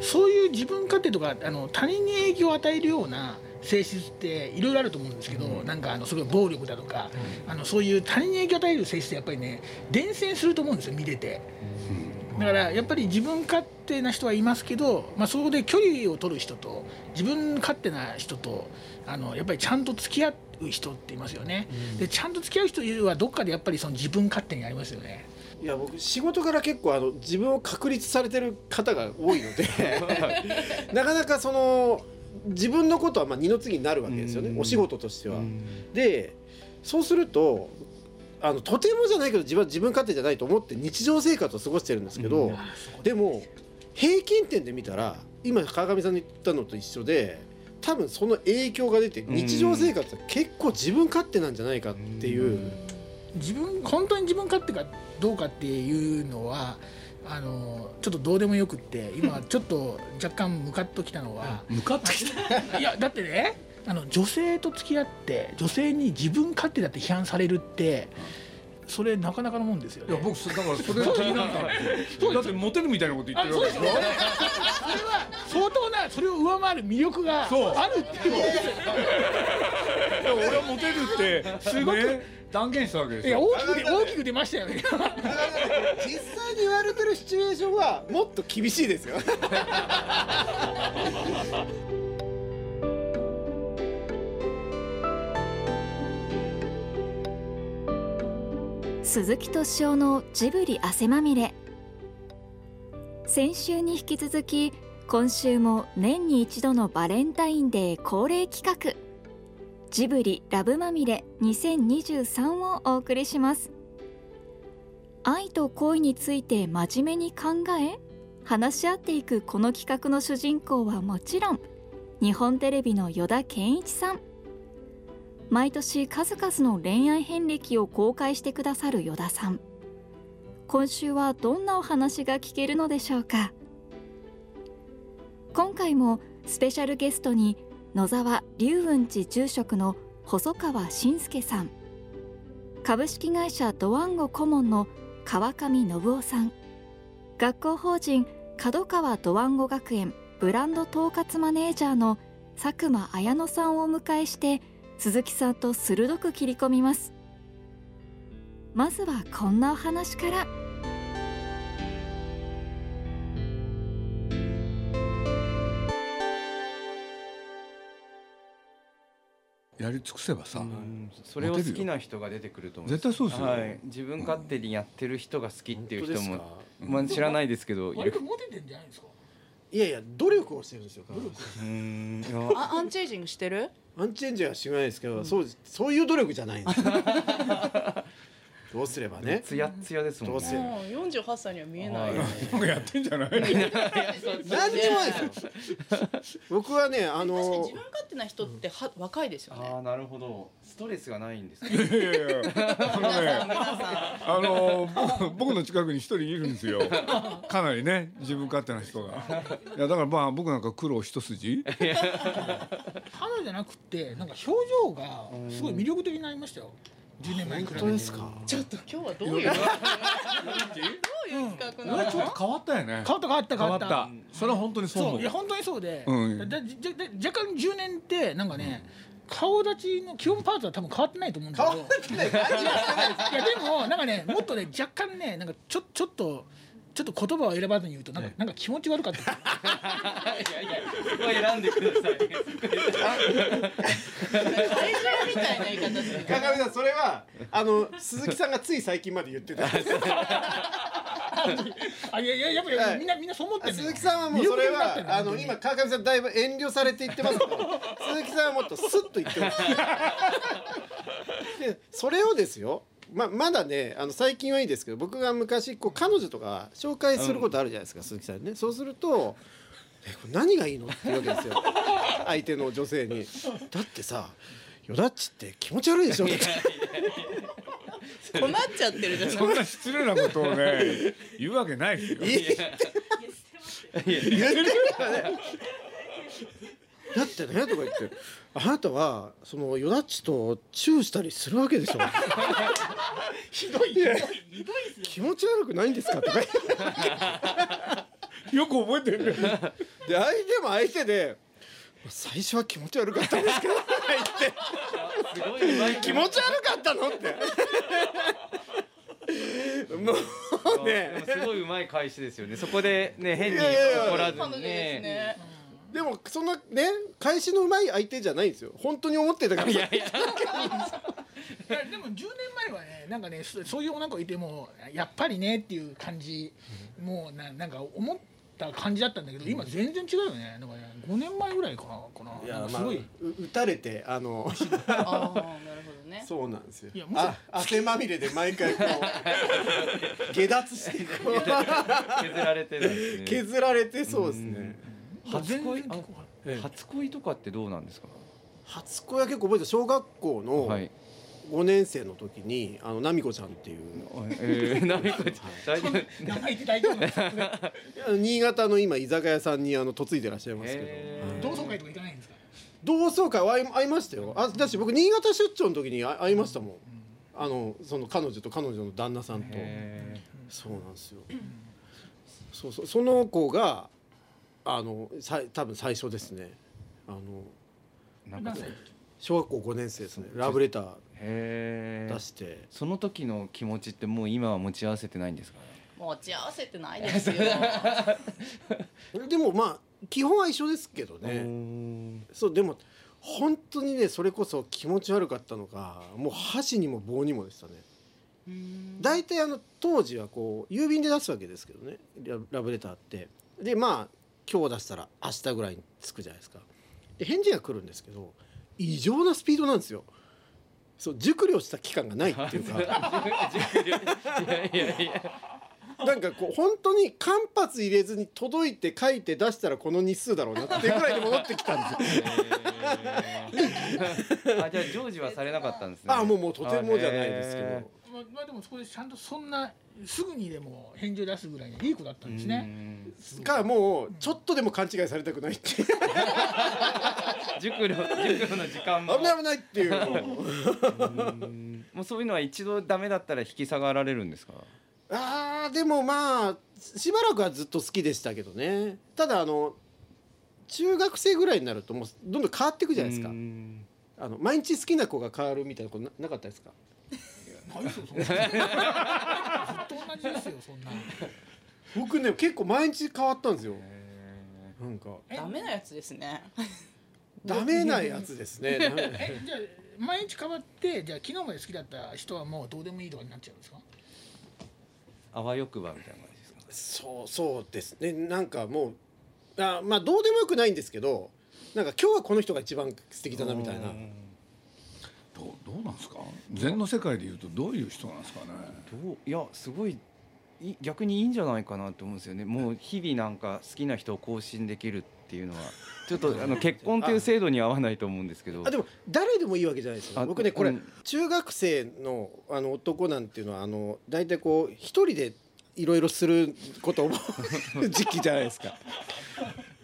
そういう自分勝手とかあの他人に影響を与えるような性質っていろいろあると思うんですけど、うん、なんかあのそれ暴力だとか、うん、あのそういう他人に影響を与える性質ってやっぱりね伝染すると思うんですよ見てて。だからやっぱり自分勝手な人はいますけど、まあ、そこで距離を取る人と自分勝手な人とあのやっぱりちゃんと付き合う人っていますよね、うん、でちゃんと付き合う人はどっかでやっぱりその自分勝手にありますよね。いや僕仕事から結構あの自分を確立されてる方が多いので なかなかその自分のことはまあ二の次になるわけですよね、お仕事としては。でそうするとあのとてもじゃないけど自分は自分勝手じゃないと思って日常生活を過ごしてるんですけど、うん、でも平均点で見たら今川上さんの言ったのと一緒で多分その影響が出て日常生活は結構自分勝手なんじゃないかっていう。うん、自分本当に自分勝手かどうかっていうのはあのちょっとどうでもよくって今ちょっと若干ムカッときたのは ムカッときた？いやだってねあの女性と付き合って女性に自分勝手だって批判されるってそれなかなかのもんですよ、ね、いや僕だからそれ気になっただってモテるみたいなこと言ってるわけでしょ？それは相当なそれを上回る魅力があるっていう。俺はモテるってすごく、ね断言したわけですいや大きく 大きく出ましたよね。実際に言われてるシチュエーションはもっと厳しいですよ。鈴木敏夫のジブリ汗まみれ。先週に引き続き今週も年に一度のバレンタインデー恒例企画ジブリラブまみれ2023をお送りします。愛と恋について真面目に考え話し合っていくこの企画の主人公はもちろん日本テレビの依田健一さん。毎年数々の恋愛遍歴を公開してくださる依田さん。今週はどんなお話が聞けるのでしょうか。今回もスペシャルゲストに野沢龍雲寺住職の細川信介さん。株式会社ドワンゴ顧問の川上信夫さん。学校法人角川ドワンゴ学園ブランド統括マネージャーの佐久間綾乃さんをお迎えして鈴木さんと鋭く切り込みます。まずはこんなお話から。やり尽くせばさ、それを好きな人が出てくると思う絶対そうですよ、はい、自分勝手にやってる人が好きっていう人も、まあ、知らないですけど割とモテてんじゃないですか？いやいや努力をしてるんですようん。あアンチエイジングしてる？アンチエイジングはしてないですけど、うん、そうそういう努力じゃないんです どうすればね。つやつやですもんね。四十八歳には見えない。なんかやってんじゃない？何にもないですよ。僕はね、あの自分勝手な人っては若いですよね。ああ、なるほど。ストレスがないんです。いやいやいや。あのね、あの僕の近くに一人いるんですよ。かなりね、自分勝手な人が。いやだからまあ僕なんか苦労一筋。彼じゃなくて、なんか表情がすごい魅力的になりましたよ。10年前本当ですかちょっと今日はどういう？どう？いう企画なの、ちょっと変わったよね。変わった変わった。変わった。それは本当にそういや本当にそうで、うん、だじゃ若干10年ってなんかね、顔立ちの基本パーツは多分変わってないと思うんだけど。いやでもなんかねもっとね若干ねなんかちょちょっとちょっと言葉を選ばずに言うとなんかなんか気持ち悪かった。いやいや、そこは選んでください。怪獣みたいな言い方する。鏡さんそれはあの鈴木さんがつい最近まで言ってた。あいやいややっぱり、はい、みんなみんなそう思って鈴木さんはもうそれはあの今川上さんだいぶ遠慮されて言ってますけど鈴木さんはもっとスッと言ってます。でそれをですよままだねあの最近はいいですけど僕が昔こう彼女とか紹介することあるじゃないですか、うん、鈴木さんねそうすると「えこれ何がいいの?」って言うわけですよ 相手の女性に。だってさよだっちって気持ち悪いでしょって。困っちゃってるじゃないそんな失礼なことをね 言うわけないですよ。言ってるからね。だってねとか言ってあなたはそのよだっちとチューしたりするわけでしょ？ひどい。ひどいひどい気持ち悪くないんですかとかよく覚えてるね で相手も相手で最初は気持ち悪かったんですけど。すごいうまい気持ち悪かったのって。もうね。すごいうまい返しですよね。そこでね変に怒らずにね。でもそんなね返しのうまい相手じゃないんですよ。本当に思ってたから。いやいや。いやでも10年前はねなんかねそそういう女の子いてもやっぱりねっていう感じ。もうななんか思った感じだったんだけど今全然違うよね。なんかね5年前ぐらいかなかないやすごい、う打たれてあの。ああなるほどね。そうなんですよ。いやあ汗まみれで毎回こう 下脱して。こう削られてね。削られてそうですね初恋？あええ。初恋とかってどうなんですか？初恋は結構覚えてる。小学校のはい。5年生の時にあの奈美子ちゃんっていう。えー、なみこちゃん。新嫁の今居酒屋さんにあの嫁いでらっしゃいますけど、へー同窓会とか行かないんですか？同窓会？は会い会いましたよ。あだし僕新潟出張の時に会会いましたもん、あのその彼女と彼女の旦那さんと。へそうなんですよ。そうそうその子があのさ多分最初ですね。あのーなんか？小学校5年生ですね。ラブレター出して。その時の気持ちってもう今は持ち合わせてないんですか持ち合わせてないですよ。でもまあ基本は一緒ですけどね。ねそうでも本当にねそれこそ気持ち悪かったのがもう箸にも棒にもでしたね。うん。大体あの当時はこう郵便で出すわけですけどね。ララブレターって。でまあ今日出したら明日ぐらいに着くじゃないですか。で返事が来るんですけど異常なスピードなんですよ。そう熟慮した期間がないっていうか。いやいやいや。なんかこう本当に間髪入れずに届いて書いて出したらこの日数だろうなってぐらいで戻ってきたんですよ。あじゃあ成就はされなかったんですね。あもうもうとてもじゃないですけどまあ、まあでもそこでちゃんとそんなすぐにでも返事を出すぐらいのいい子だったんですーね。うん。かもうちょっとでも勘違いされたくないっていう。熟慮熟慮の時間も。危ない危ないっていう。うん。もうそういうのは一度ダメだったら引き下がられるんですか？あーでもまあしばらくはずっと好きでしたけどね。ただあの中学生ぐらいになるともうどんどん変わっていくじゃないですか。うん。あの毎日好きな子が変わるみたいなことななかったですか？ずっと同じですよそんな。僕ね結構毎日変わったんですよ。へなんか。えダメなやつですね。ダメなやつですね。えじゃあ毎日変わってじゃあ昨日まで好きだった人はもうどうでもいいとかになっちゃうんですか？ーあわよくばみたいな感じですか？そうそうですね。なんかもうあまあどうでもよくないんですけどなんか今日はこの人が一番素敵だなみたいな。うんどうどうなんですか？禅の世界でいうとどういう人なんですかね？どういやすごいい逆にいいんじゃないかなと思うんですよね。もう日々なんか好きな人を更新できるっていうのは。ちょっとあの結婚っていう制度に合わないと思うんですけど。あでも誰でもいいわけじゃないですよ。あ僕ねこれ、うん。中学生のあの男なんていうのはあの大体こう一人でいろいろすることを思う時期じゃないですか。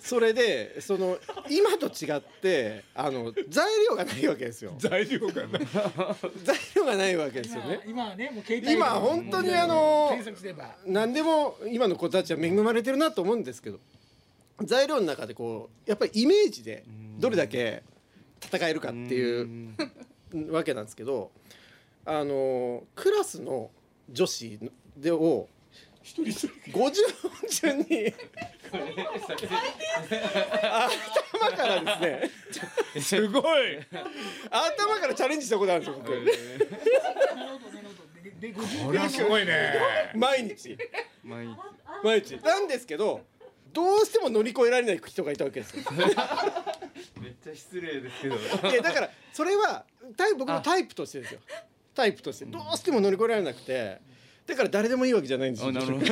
それでその今と違ってあの材料がないわけですよ。材料がね 材料がないわけですよ今ね。今はねもう携帯今本当にあの何でも今の子たちは恵まれてるなと思うんですけど材料の中でこうやっぱりイメージでどれだけ戦えるかっていうわけなんですけどあのクラスの女子でを50音順に頭からですね。すごい。頭からチャレンジしたことあるんですよ僕。なるほどなるほどでで50これはすごいね。毎日。毎日。毎日。なんですけどどうしても乗り越えられない人がいたわけです。よめっちゃ失礼ですけど。いやだからそれはタイ僕のタイプとしてですよ。タイプとして。どうしても乗り越えられなくてだから誰でもいいわけじゃないんですよ。あなるほど。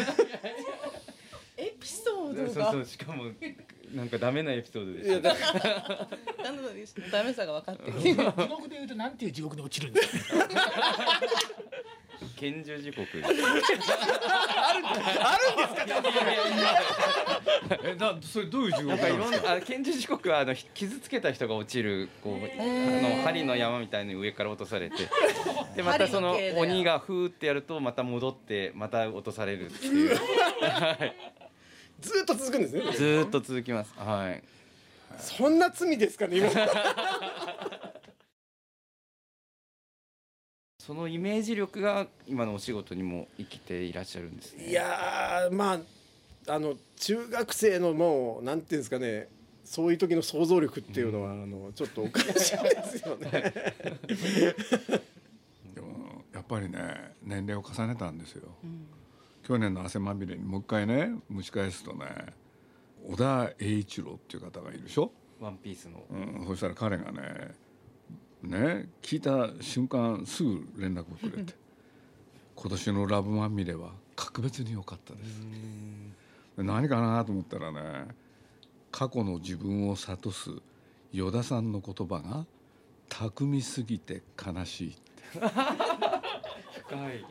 エピソーそうドが。そうしかもなんかダメなエピソードでしいやだ なのでダメさが分かってる。地獄で言うとなんていう地獄に落ちるんですか？た拳銃時刻。えなそれどういう地獄なんか？いろ拳銃時刻はあのひ傷つけた人が落ちるこうあの針の山みたいに上から落とされて。でまたその鬼がふーってやるとまた戻ってまた落とされるっていう。ずっと続くんですね。ずーっと続きます。はい。そんな罪ですかね今そのイメージ力が今のお仕事にも生きていらっしゃるんですね。いやーまああの中学生のもうなんていうんですかねそういう時の想像力っていうのは、あのちょっとおかしいですよね。でもやっぱりね年齢を重ねたんですよ、去年の汗まみれにもう一回ね蒸し返すとね小田栄一郎っていう方がいるでしょ、ワンピースの。うん、そしたら彼がねね聞いた瞬間すぐ連絡をくれて「今年のラブまみれは格別に良かったです」何かなと思ったらね過去の自分を諭す依田さんの言葉が巧みすぎて悲しいって。深い。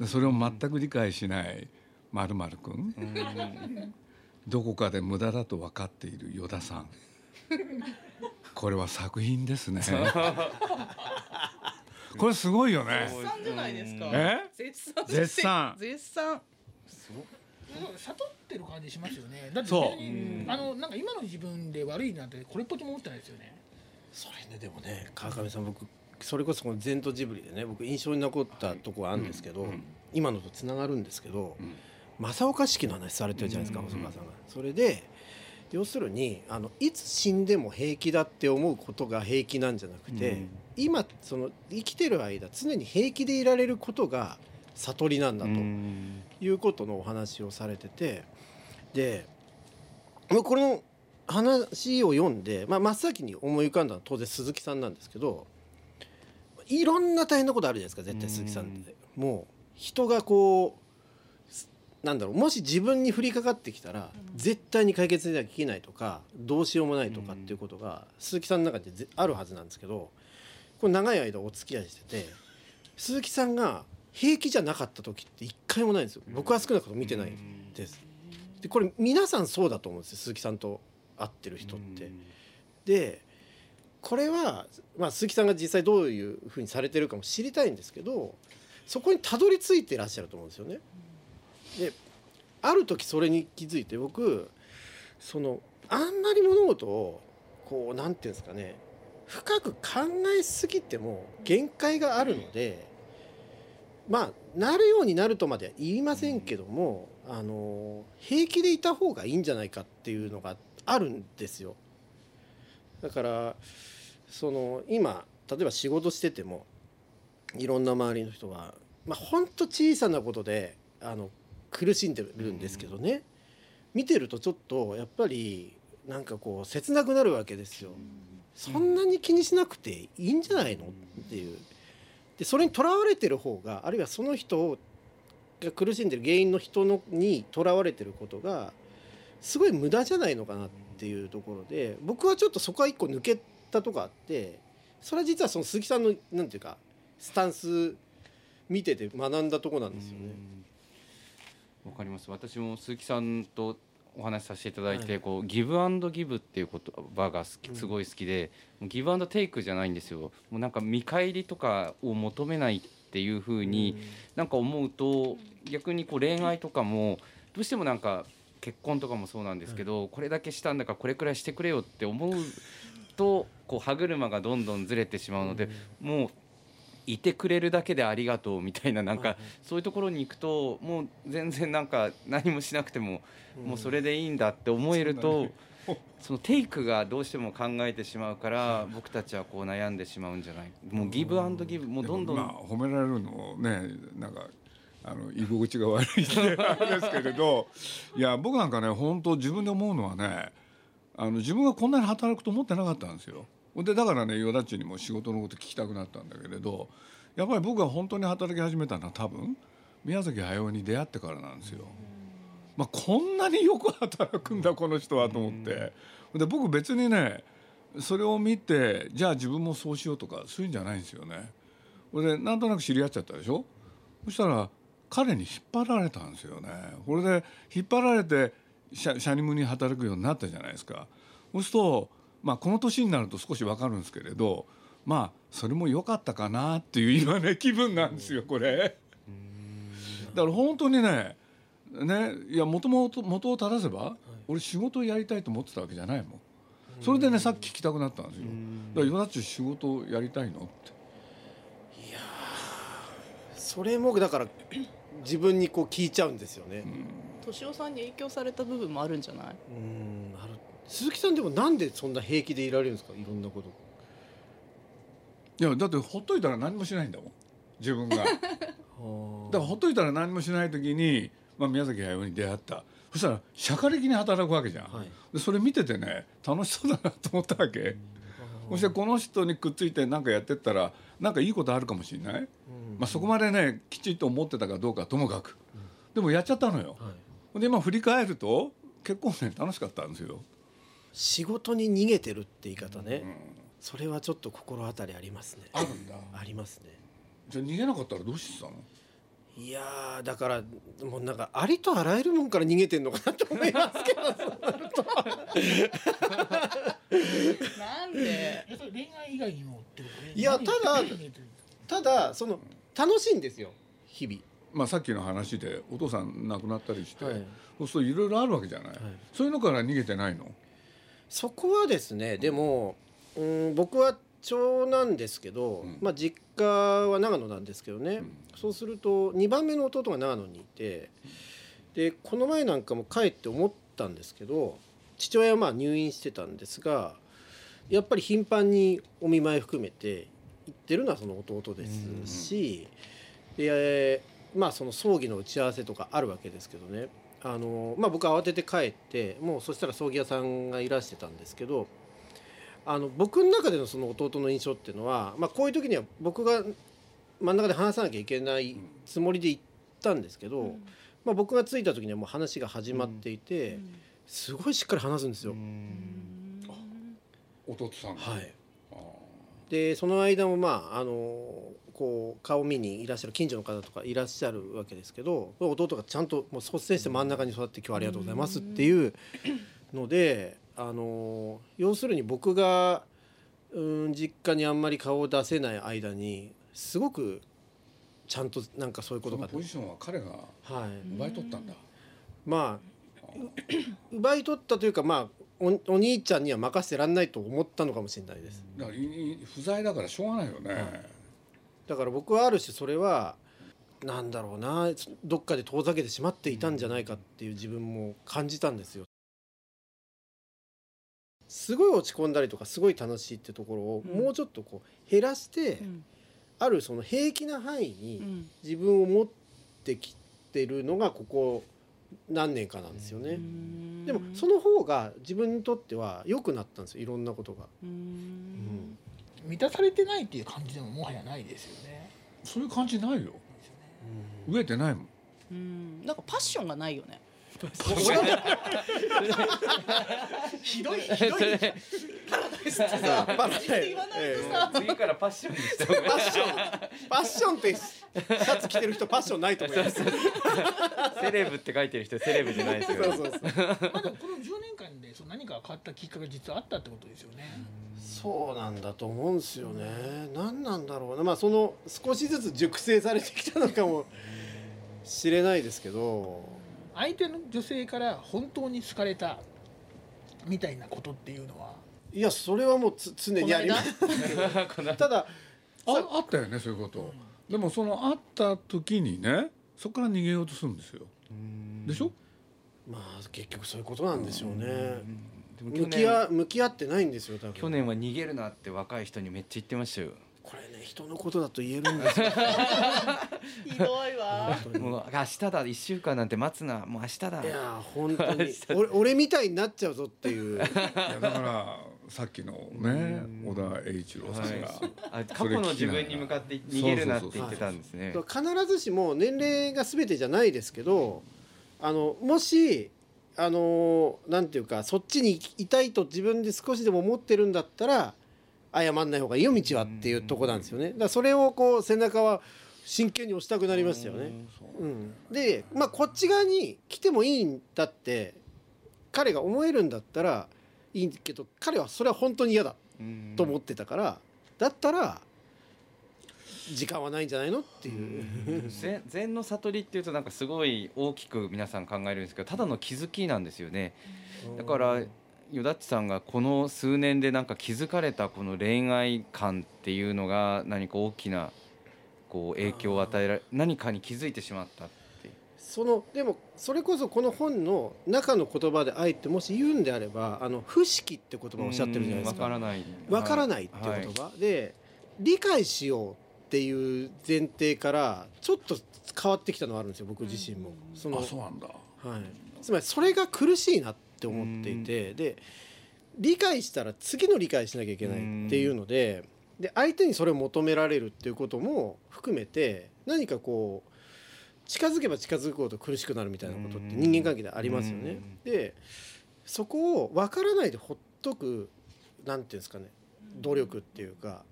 でそれを全く理解しないまるまるくん。どこかで無駄だと分かっている依田さんこれは作品ですね。これすごいよね。絶賛じゃないですか。え？絶賛。絶賛。絶賛。悟ってる感じしますよね。だってあのなんか今の自分で悪いなんてこれっぽっちも思ってないですよね。それねでもね川上さん僕それこそこの前途ジブリでね僕印象に残ったところあるんですけど、今のとつながるんですけど、正岡式の話されてるじゃないですか細川さんが。それで要するにあのいつ死んでも平気だって思うことが平気なんじゃなくて、うん今その生きてる間常に平気でいられることが悟りなんだと。うんいうことのお話をされててでこの話を読んで、まあ、真っ先に思い浮かんだのは当然鈴木さんなんですけどいろんな大変なことあるじゃないですか絶対鈴木さんって。もう人がこうすなんだろうもし自分に降りかかってきたら絶対に解決できないとかどうしようもないとかっていうことが鈴木さんの中でぜあるはずなんですけどこれ長い間お付き合いしてて鈴木さんが平気じゃなかった時って一回もないんですよ。僕は少なくとも見てないです。でこれ皆さんそうだと思うんですよ鈴木さんと会ってる人って。でこれは、まあ、鈴木さんが実際どういうふうにされてるかも知りたいんですけどそこにたどり着いてらっしゃると思うんですよね。である時それに気づいて僕そのあんまり物事をこうなんていうんですかね深く考えすぎても限界があるのでまあなるようになるとまでは言いませんけどもあの平気でいた方がいいんじゃないかっていうのがあるんですよ。だからその今例えば仕事しててもいろんな周りの人がまあほんと小さなことであの苦しんでるんですけどね見てるとちょっとやっぱりなんかこう切なくなるわけですよ。そんなに気にしなくていいんじゃないのっていう。でそれにとらわれてる方があるいはその人が苦しんでる原因の人のにとらわれてることがすごい無駄じゃないのかなっていうところで僕はちょっとそこは一個抜けたとこあってそれは実はその鈴木さんのなんていうかスタンス見てて学んだとこなんですよね。わかります。私も鈴木さんとお話しさせていただいて、はい。こうギブアンドギブっていう言葉がすごい好きで、もうギブアンドテイクじゃないんですよ。もうなんか見返りとかを求めないっていうふうに、なんか思うと逆にこう恋愛とかもどうしてもなんか結婚とかもそうなんですけど、これだけしたんだからこれくらいしてくれよって思うとこう歯車がどんどんずれてしまうので、もういてくれるだけでありがとうみたいななんか、そういうところに行くともう全然なんか何もしなくても、もうそれでいいんだって思えると。そのテイクがどうしても考えてしまうから僕たちはこう悩んでしまうんじゃない。もうギブアンドギブもうどんどん褒められるのもねなんかあの居心地が悪いってあれですけれど いや僕なんかね本当自分で思うのはねあの自分がこんなに働くと思ってなかったんですよ。でだからねヨダッチにも仕事のこと聞きたくなったんだけれどやっぱり僕が本当に働き始めたのは多分宮崎駿に出会ってからなんですよ。まあ、こんなによく働くんだこの人はと思ってで僕別にねそれを見てじゃあ自分もそうしようとかそういうんじゃないんですよね。でなんとなく知り合っちゃったでしょ？そしたら彼に引っ張られたんですよね。これで引っ張られてシャシャニムに働くようになったじゃないですか。そうすると、まあ、この年になると少しわかるんですけれどまあそれも良かったかなっていう今ね気分なんですよこれ。だから本当にねねいやもともと元を正せば、俺仕事をやりたいと思ってたわけじゃないもん。それでねさっき聞きたくなったんですよ。だから与田っち仕事をやりたいのって。それもだから自分にこう聞いちゃうんですよね。敏夫さんに影響された部分もあるんじゃない？うん鈴木さんでもなんでそんな平気でいられるんですか？いろんなこと。いやだってほっといたら何もしないんだもん。自分が。だからほっといたら何もしない時に、まあ、宮崎駿に出会った。そしたらしゃかりきに働くわけじゃん、はい。でそれ見ててね楽しそうだなと思ったわけ。そしてこの人にくっついて何かやってったらなんかいいことあるかもしれない、まあ、そこまでねきちっと思ってたかどうかはともかく。でもやっちゃったのよ、はい。で今振り返ると結構ね楽しかったんですよ、仕事に逃げてるって言い方ね、それはちょっと心当たりありますね。あるんだ。ありますね。じゃあ逃げなかったらどうしてたの？いやーだからもうなんかありとあらゆるもんから逃げてんのかなと思いますけどなんで恋愛以外にもってことねいやただただその楽しいんですよ日々。まあ、さっきの話でお父さん亡くなったりして、はい。そうするといろいろあるわけじゃない、そういうのから逃げてないの？そこはですねでもうん僕は長男ですけど、うん。まあ、実家は長野なんですけどね、ん。そうすると2番目の弟が長野にいてでこの前なんかも帰って思ったんですけど父親はまあ入院してたんですがやっぱり頻繁にお見舞い含めて行ってるのはその弟ですし、でまあその葬儀の打ち合わせとかあるわけですけどねあの、まあ、僕慌てて帰ってもうそしたら葬儀屋さんがいらしてたんですけどあの僕の中でのその弟の印象っていうのは、まあ、こういう時には僕が真ん中で話さなきゃいけないつもりで行ったんですけど、まあ、僕が着いた時にはもう話が始まっていて、すごいしっかり話すんですよ。弟さんが。はい。あでその間もまああのこう顔見にいらっしゃる近所の方とかいらっしゃるわけですけど弟がちゃんともう率先して真ん中に座って「今日はありがとうございます」っていうのであの要するに僕がうん実家にあんまり顔を出せない間にすごくちゃんとなんかそういうことがのポジションは彼がはい奪い取ったんだ、まあう奪い取ったというかまあおお兄ちゃんには任せてらんないと思ったのかもしれないです。だからいい不在だからしょうがないよね、だから僕はある種それはなんだろうなどっかで遠ざけてしまっていたんじゃないかっていう自分も感じたんですよ。すごい落ち込んだりとかすごい楽しいってところをうんもうちょっとこう減らして、うんあるその平気な範囲うにん自分を持ってきてるのがここ何年かなんですよね。でもその方が自分にとっては良くなったんですよいろんなことが。ううんん満たされてないっていう感じでももはやないですよね。そういう感じないよ。飢えてないもん。うん。なんかパッションがないよね。ひどいひどいさあパッって言わないとさ次からパッションにした方がいいパッションパッションってシャツ着てる人パッションないと思います。セレブって書いてる人セレブじゃないですよねそうそうそう。まあでもこの10年間でそう何か変わったきっかけが実はあったってことですよねそうなんだと思うんですよね。何なんだろうな。まあその少しずつ熟成されてきたのかもしれないですけど。相手の女性から本当に好かれたみたいなことっていうのはいやそれはもうつ常にあります。ただああったよねそういうこと、でもそのあった時にねそこから逃げようとするんですよ。でしょ？まあ結局そういうことなんでしょうね。向き合年向き合ってないんですよ多分。去年は逃げるなって若い人にめっちゃ言ってましたよこれね人のことだと言えるんですよ。ひどいわ。もう明日だ1週間なんて待つな。もう明日だ。いや本当に。俺俺みたいになっちゃうぞっていう。いやだからさっきのね小田栄一郎さんが、あ過去の自分に向かって逃げるなって言ってたんですね。必ずしも年齢が全てじゃないですけどあのもしあのなんていうかそっちにいたいと自分で少しでも思ってるんだったら謝んない方がいいよ道はっていうとこなんですよね。だからそれをこう背中は真剣に押したくなりましたよね。うん、でまあこっち側に来てもいいんだって彼が思えるんだったらいいけど彼はそれは本当に嫌だと思ってたからだったら時間はないんじゃないのっていう。禅禅の悟りっていうとなんかすごい大きく皆さん考えるんですけどただの気づきなんですよね。だからよだっちさんがこの数年でなんか気づかれたこの恋愛観っていうのが何か大きなこう影響を与えられ何かに気づいてしまったって。いうそのでもそれこそこの本の中の言葉であえてもし言うんであればあの不識って言葉をおっしゃってるじゃないですか。わからないわからないっていう言葉、で理解しようっていう前提からちょっと変わってきたのはあるんですよ僕自身も。そのあそうなんだ。はい、つまりそれが苦しいなって思っていてで理解したら次の理解しなきゃいけないっていうのでで相手にそれを求められるっていうことも含めて何かこう近づけば近づくほど苦しくなるみたいなことって人間関係でありますよね。でそこを分からないでほっとくなんていうんですかね努力っていうか。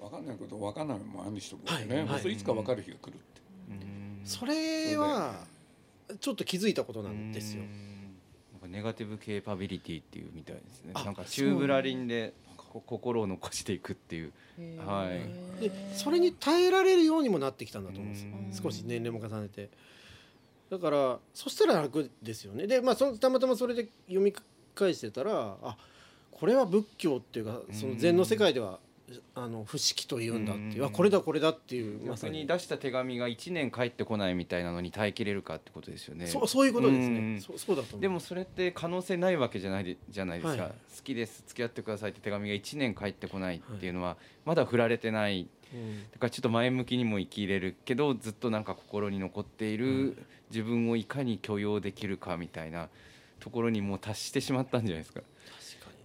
分かんないこと分かんないもんある人もはいね、はい。そういつか分かる日が来るって、それはちょっっと気づいたことなんですよネガティブケーパビリティっていうみたいですね。あなんかチューブラリンでこ心を残していくっていう。はい。でそれに耐えられるようにもなってきたんだと思うんです。少し年齢も重ねて。だからそしたら楽ですよね。でまあそのたまたまそれで読み返してたらあこれは仏教っていうかその禅の世界ではあの不思議と言うんだっていう。うこれだこれだっていう。まさ逆に。に出した手紙が1年返ってこないみたいなのに耐えきれるかってことですよね。そうそういうことですうん。ねそうそうだとでもそれって可能性ないわけじゃないでじゃないですか、はい好きです。付き合ってくださいって手紙が1年返ってこないっていうのはまだ振られてない。うん。だからちょっと前向きにも生きれるけどずっとなんか心に残っている自分をいかに許容できるかみたいなところにもう達してしまったんじゃないですか。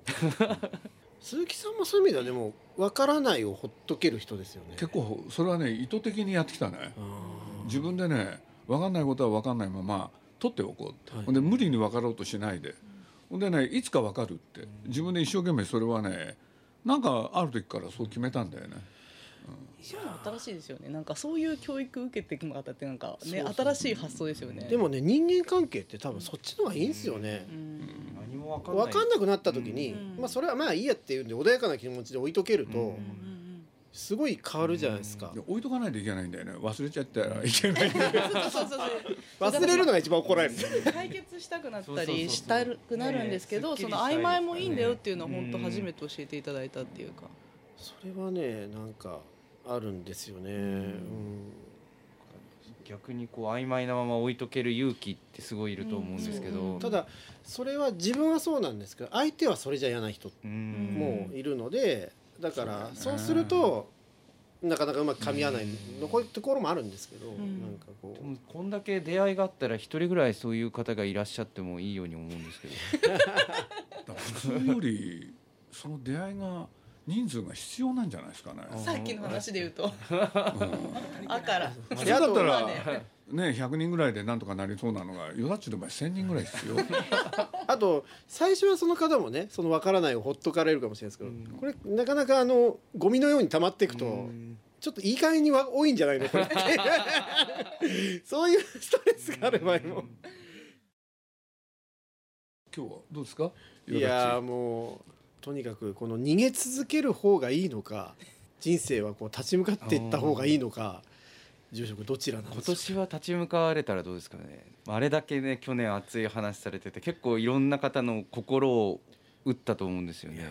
確かに鈴木さんもそういう意味ではでも分からないをほっとける人ですよね。結構それはね意図的にやってきたね。自分でね分かんないことは分かんないまま取っておこうって、はい。で無理に分かろうとしないで。ほんでねいつか分かるって。自分で一生懸命それはねなんかある時からそう決めたんだよね。そういうの新しいですよね。なんかそういう教育受けてもらったってなんかねそうそう新しい発想ですよね。でもね人間関係って多分そっちの方がいいんですよね分かんない。分かんなくなった時に、うん。まあそれはまあいいやっていうんで穏やかな気持ちで置いとけると、うん。うんうんすごい変わるじゃないですか。で、置いとかないといけないんだよね。忘れちゃったらいけない。そうそうそうそう忘れるのが一番怒られる。解決したくなったりしたくなるんですけど、その曖昧もいいんだよっていうのをうん本当初めて教えていただいたっていうか、それはねなんかあるんですよね、うん逆にこう曖昧なまま置いとける勇気ってすごいいると思うんですけど、うんただそれは自分はそうなんですけど相手はそれじゃ嫌な人うん。もいるのでだからそうするとなかなかうまく噛み合わないのこういうところもあるんですけど、ん。なんかこでもこんだけ出会いがあったら一人ぐらいそういう方がいらっしゃってもいいように思うんですけど。だから普通よりその出会いが人数が必要なんじゃないですかね、さっきの話で言うと。うん。あから。う普通だったまあらね。ね100人ぐらいでなんとかなりそうなのがよだっちの場合1,000人ぐらい必要。あと最初はその方もねその分からないをほっとかれるかもしれないですけど、うん。これなかなかあのゴミのように溜まっていくと、ちょっといい加減には多いんじゃないの？これ。っ てそういうストレスがある場合も。今日はどうですか？いやーもうとにかくこの逃げ続ける方がいいのか人生はこう立ち向かっていった方がいいのか住職どちらなん今ですか？年は立ち向かわれたらどうですかね。あれだけね去年熱い話されてて結構いろんな方の心を打ったと思うんですよね。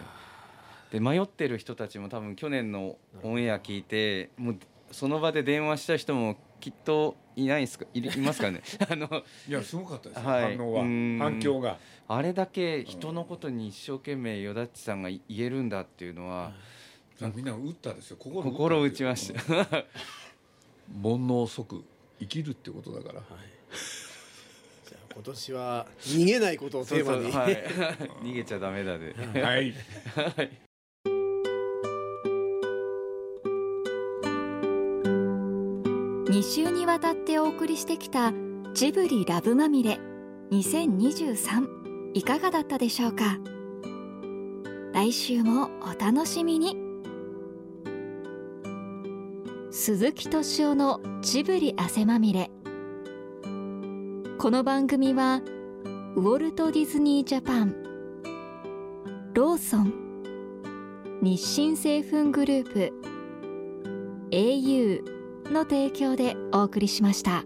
で迷ってる人たちも多分去年のオンエア聞いてもうその場で電話した人もきっといないですか？いるいますかね。あのいやすごかったですよ、はい。反応は。うん。反響が。あれだけ人のことに一生懸命よだっちさんが言えるんだっていうのはみんな打ったですよ。心打ちました。うん。煩悩即生きるってことだから。はい。じゃあ今年は逃げないことをテーマに。そうそうはい、逃げちゃダメだで。はい 2週にわたってお送りしてきたジブリラブまみれ2023いかがだったでしょうか？来週もお楽しみに。鈴木敏夫のジブリ汗まみれ。この番組はウォルト・ディズニー・ジャパンローソン日清製粉グループ au の提供でお送りしました。